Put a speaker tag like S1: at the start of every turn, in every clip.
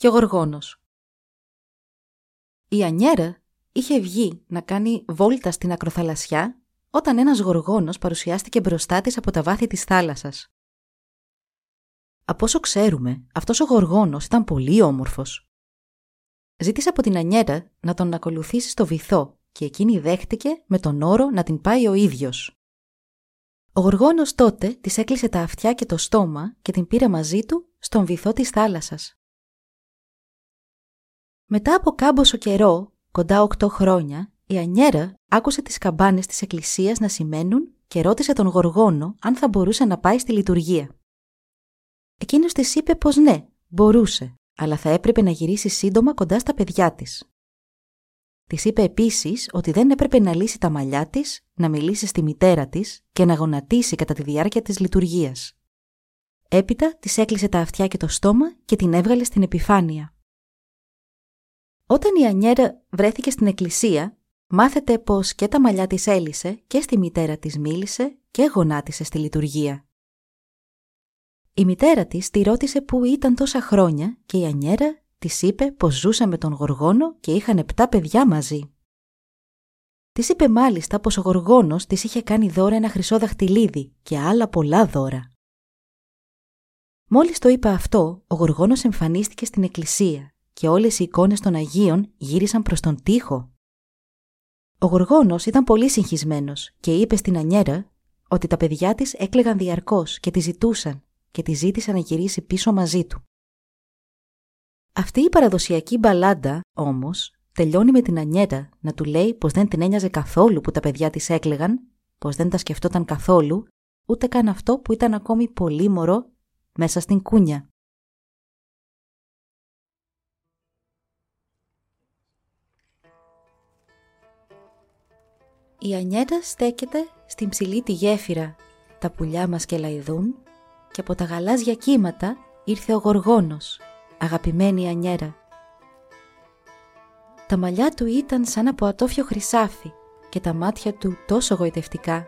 S1: και ο Γοργόνος Η Ανιέρα είχε βγει να κάνει βόλτα στην ακροθαλασσιά όταν ένας γοργόνος παρουσιάστηκε μπροστά της από τα βάθη της θάλασσας. Από όσο ξέρουμε, αυτός ο γοργόνος ήταν πολύ όμορφος. Ζήτησε από την Ανιέρα να τον ακολουθήσει στο βυθό και εκείνη δέχτηκε με τον όρο να την πάει ο ίδιος. Ο γοργόνος τότε της έκλεισε τα αυτιά και το στόμα και την πήρε μαζί του στον βυθό της θάλασσας. Μετά από κάμποσο καιρό, κοντά οκτώ χρόνια, η Ανιέρα άκουσε τις καμπάνες της εκκλησίας να σημαίνουν και ρώτησε τον Γοργόνο αν θα μπορούσε να πάει στη λειτουργία. Εκείνος της είπε πως ναι, μπορούσε, αλλά θα έπρεπε να γυρίσει σύντομα κοντά στα παιδιά της. Της είπε επίσης ότι δεν έπρεπε να λύσει τα μαλλιά της, να μιλήσει στη μητέρα της και να γονατίσει κατά τη διάρκεια της λειτουργίας. Έπειτα της έκλεισε τα αυτιά και το στόμα και την έβγαλε στην επιφάνεια. Όταν η Ανιέρα βρέθηκε στην εκκλησία, μάθετε πως και τα μαλλιά της έλυσε και στη μητέρα της μίλησε και γονάτισε στη λειτουργία. Η μητέρα της τη ρώτησε που ήταν τόσα χρόνια και η Ανιέρα της είπε πως ζούσε με τον Γοργόνο και είχαν επτά παιδιά μαζί. Της είπε μάλιστα πως ο Γοργόνος της είχε κάνει δώρα ένα χρυσό δαχτυλίδι και άλλα πολλά δώρα. Μόλις το είπε αυτό, ο Γοργόνος εμφανίστηκε στην εκκλησία και όλες οι εικόνες των Αγίων γύρισαν προς τον τοίχο. Ο Γοργόνος ήταν πολύ συγχυσμένος και είπε στην Ανιέρα ότι τα παιδιά της έκλεγαν διαρκώς και τη ζητούσαν και τη ζήτησαν να γυρίσει πίσω μαζί του. Αυτή η παραδοσιακή μπαλάντα, όμως, τελειώνει με την Ανιέτα να του λέει πως δεν την ένοιαζε καθόλου που τα παιδιά της έκλεγαν, πως δεν τα σκεφτόταν καθόλου, ούτε καν αυτό που ήταν ακόμη πολύ μωρό μέσα στην κούνια. Η Ανιέτα στέκεται στην ψηλή τη γέφυρα, τα πουλιά μας και λαϊδούν και από τα γαλάζια κύματα ήρθε ο γοργόνος αγαπημένη Ανιέρα. Τα μαλλιά του ήταν σαν από ατόφιο χρυσάφι και τα μάτια του τόσο γοητευτικά.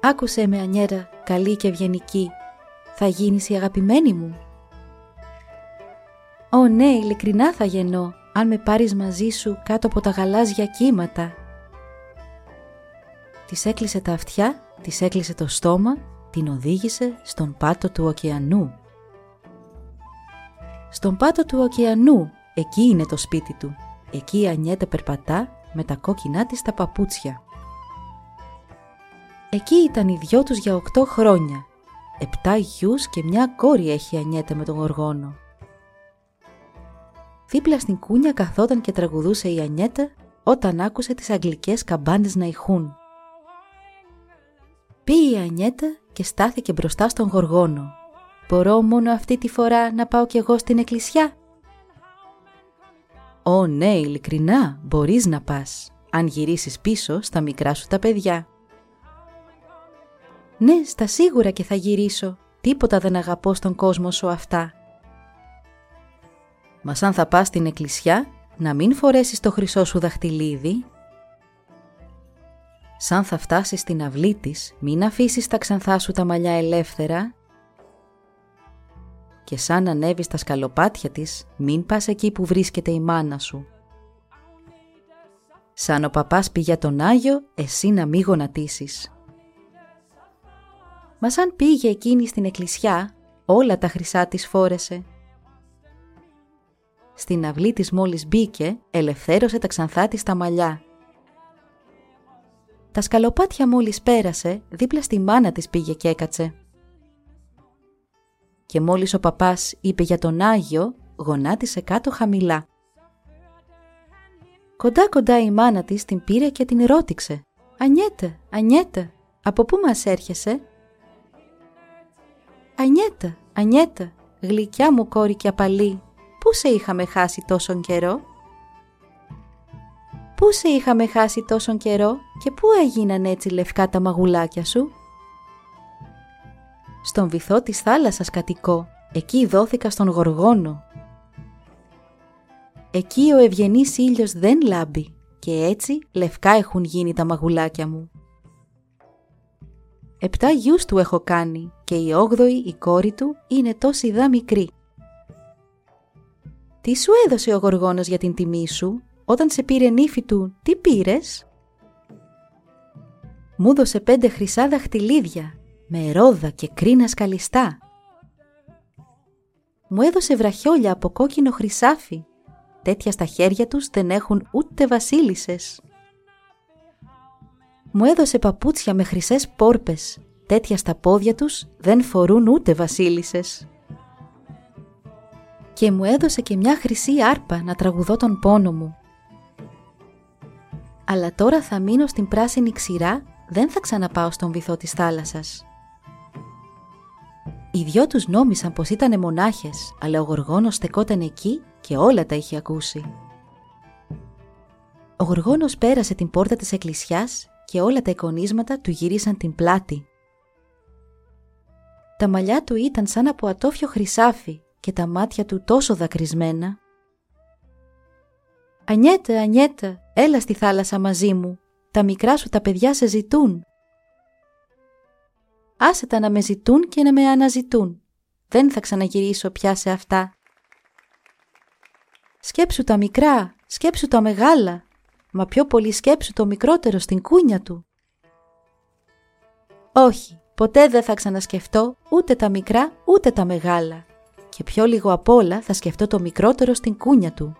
S1: «Άκουσε με Ανιέρα, καλή και ευγενική, θα γίνεις η αγαπημένη μου». «Ω ναι, ειλικρινά θα γεννώ, αν με πάρεις μαζί σου κάτω από τα γαλάζια κύματα». Της έκλεισε τα αυτιά, της έκλεισε το στόμα, την οδήγησε στον πάτο του ωκεανού. Στον πάτο του ωκεανού, εκεί είναι το σπίτι του. Εκεί η Ανιέτα περπατά με τα κόκκινά της τα παπούτσια. Εκεί ήταν οι δυο τους για οκτώ χρόνια. Επτά γιους και μια κόρη έχει η Ανιέτα με τον Γοργόνο. Δίπλα στην κούνια καθόταν και τραγουδούσε η Ανιέτα όταν άκουσε τις αγγλικές καμπάνες να ηχούν. Πήγε η Ανιέτα και στάθηκε μπροστά στον Γοργόνο Μπορώ μόνο αυτή τη φορά να πάω κι εγώ στην εκκλησιά; Ω ναι, ειλικρινά, μπορείς να πας, αν γυρίσεις πίσω στα μικρά σου τα παιδιά. Ναι, στα σίγουρα και θα γυρίσω. Τίποτα δεν αγαπώ στον κόσμο σου αυτά. Μα αν θα πας στην εκκλησιά, να μην φορέσεις το χρυσό σου δαχτυλίδι. Σαν θα φτάσεις στην αυλή της, μην αφήσεις τα ξανθά σου τα μαλλιά ελεύθερα και σαν ανέβεις στα σκαλοπάτια της, μην πας εκεί που βρίσκεται η μάνα σου. Σαν ο παπάς πήγε τον Άγιο, εσύ να μη γονατίσεις. Μα σαν πήγε εκείνη στην εκκλησιά, όλα τα χρυσά της φόρεσε. Στην αυλή της μόλις μπήκε, ελευθέρωσε τα ξανθά της τα μαλλιά. Τα σκαλοπάτια μόλις πέρασε, δίπλα στη μάνα της πήγε και έκατσε και μόλις ο παπάς είπε για τον Άγιο, γονάτισε κάτω χαμηλά. Κοντά κοντά η μάνα της την πήρε και την ρώτηξε «Ανιέτα, Ανιέτα, από πού μας έρχεσαι» «Ανιέτα, Ανιέτα, γλυκιά μου κόρη και απαλή, πού σε είχαμε χάσει τόσον καιρό» Πού σε είχαμε χάσει τόσον καιρό και πού έγιναν έτσι λευκά τα μαγουλάκια σου; Στον βυθό της θάλασσας κατοικώ, εκεί δόθηκα στον γοργόνο. Εκεί ο ευγενής ήλιος δεν λάμπει και έτσι λευκά έχουν γίνει τα μαγουλάκια μου. Επτά γιους του έχω κάνει και η όγδοη η κόρη του είναι τόση δά μικρή. Τι σου έδωσε ο γοργόνος για την τιμή σου όταν σε πήρε νύφη του, τι πήρες; Μου δώσε πέντε χρυσά δαχτυλίδια, με ρόδα και κρίνα σκαλιστά. Μου έδωσε βραχιόλια από κόκκινο χρυσάφι, τέτοια στα χέρια τους δεν έχουν ούτε βασίλισσες. Μου έδωσε παπούτσια με χρυσές πόρπες, τέτοια στα πόδια τους δεν φορούν ούτε βασίλισσες. Και μου έδωσε και μια χρυσή άρπα να τραγουδώ τον πόνο μου αλλά τώρα θα μείνω στην πράσινη ξηρά, δεν θα ξαναπάω στον βυθό της θάλασσας. Οι δυο τους νόμισαν πως ήταν μονάχες, αλλά ο Γοργόνος στεκόταν εκεί και όλα τα είχε ακούσει. Ο Γοργόνος πέρασε την πόρτα της εκκλησιάς και όλα τα εικονίσματα του γυρίσαν την πλάτη. Τα μαλλιά του ήταν σαν από ατόφιο χρυσάφι και τα μάτια του τόσο δακρυσμένα «Ανιέτα, Ανιέτα, έλα στη θάλασσα μαζί μου. Τα μικρά σου τα παιδιά σε ζητούν». «Άσε τα να με ζητούν και να με αναζητούν. Δεν θα ξαναγυρίσω πια σε αυτά». «Σκέψου τα μικρά, σκέψου τα μεγάλα, μα πιο πολύ σκέψου το μικρότερο στην κούνια του». «Όχι, ποτέ δεν θα ξανασκεφτώ ούτε τα μικρά ούτε τα μεγάλα και πιο λίγο απ' όλα θα σκεφτώ το μικρότερο στην κούνια του».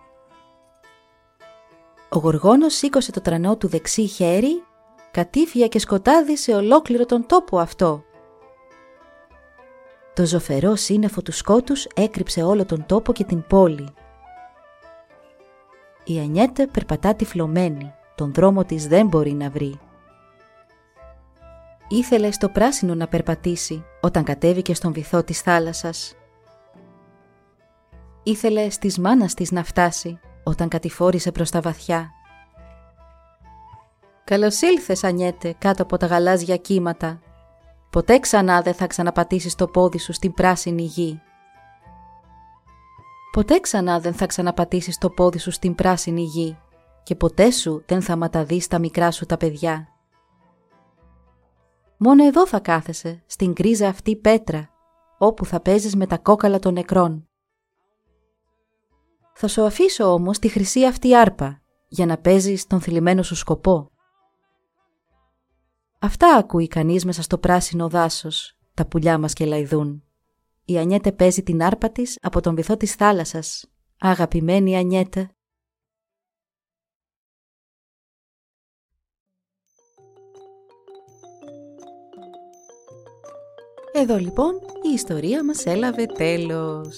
S1: Ο Γοργόνος σήκωσε το τρανό του δεξί χέρι, κατήφια και σκοτάδι σε ολόκληρο τον τόπο αυτό. Το ζωφερό σύννεφο του σκότους έκρυψε όλο τον τόπο και την πόλη. Η Ανιέτε περπατά τυφλωμένη, τον δρόμο της δεν μπορεί να βρει. Ήθελε στο πράσινο να περπατήσει όταν κατέβηκε στον βυθό της θάλασσας. Ήθελε στις μάνας της να φτάσει όταν κατηφόρησε προς τα βαθιά. «Καλώς ήλθες, Ανιέτε, κάτω από τα γαλάζια κύματα. Ποτέ ξανά δεν θα ξαναπατήσεις το πόδι σου στην πράσινη γη. Ποτέ ξανά δεν θα ξαναπατήσεις το πόδι σου στην πράσινη γη και ποτέ σου δεν θα ματαδείς τα μικρά σου τα παιδιά. Μόνο εδώ θα κάθεσαι, στην κρίζα αυτή πέτρα, όπου θα παίζεις με τα κόκαλα των νεκρών. Θα σου αφήσω όμως τη χρυσή αυτή άρπα για να παίζεις τον θλιμμένο σου σκοπό. Αυτά ακούει κανείς μέσα στο πράσινο δάσος, τα πουλιά μας και λαϊδούν. Η Ανιέτε παίζει την άρπα της από τον βυθό της θάλασσας. Αγαπημένη Ανιέτε. Εδώ λοιπόν η ιστορία μας έλαβε τέλος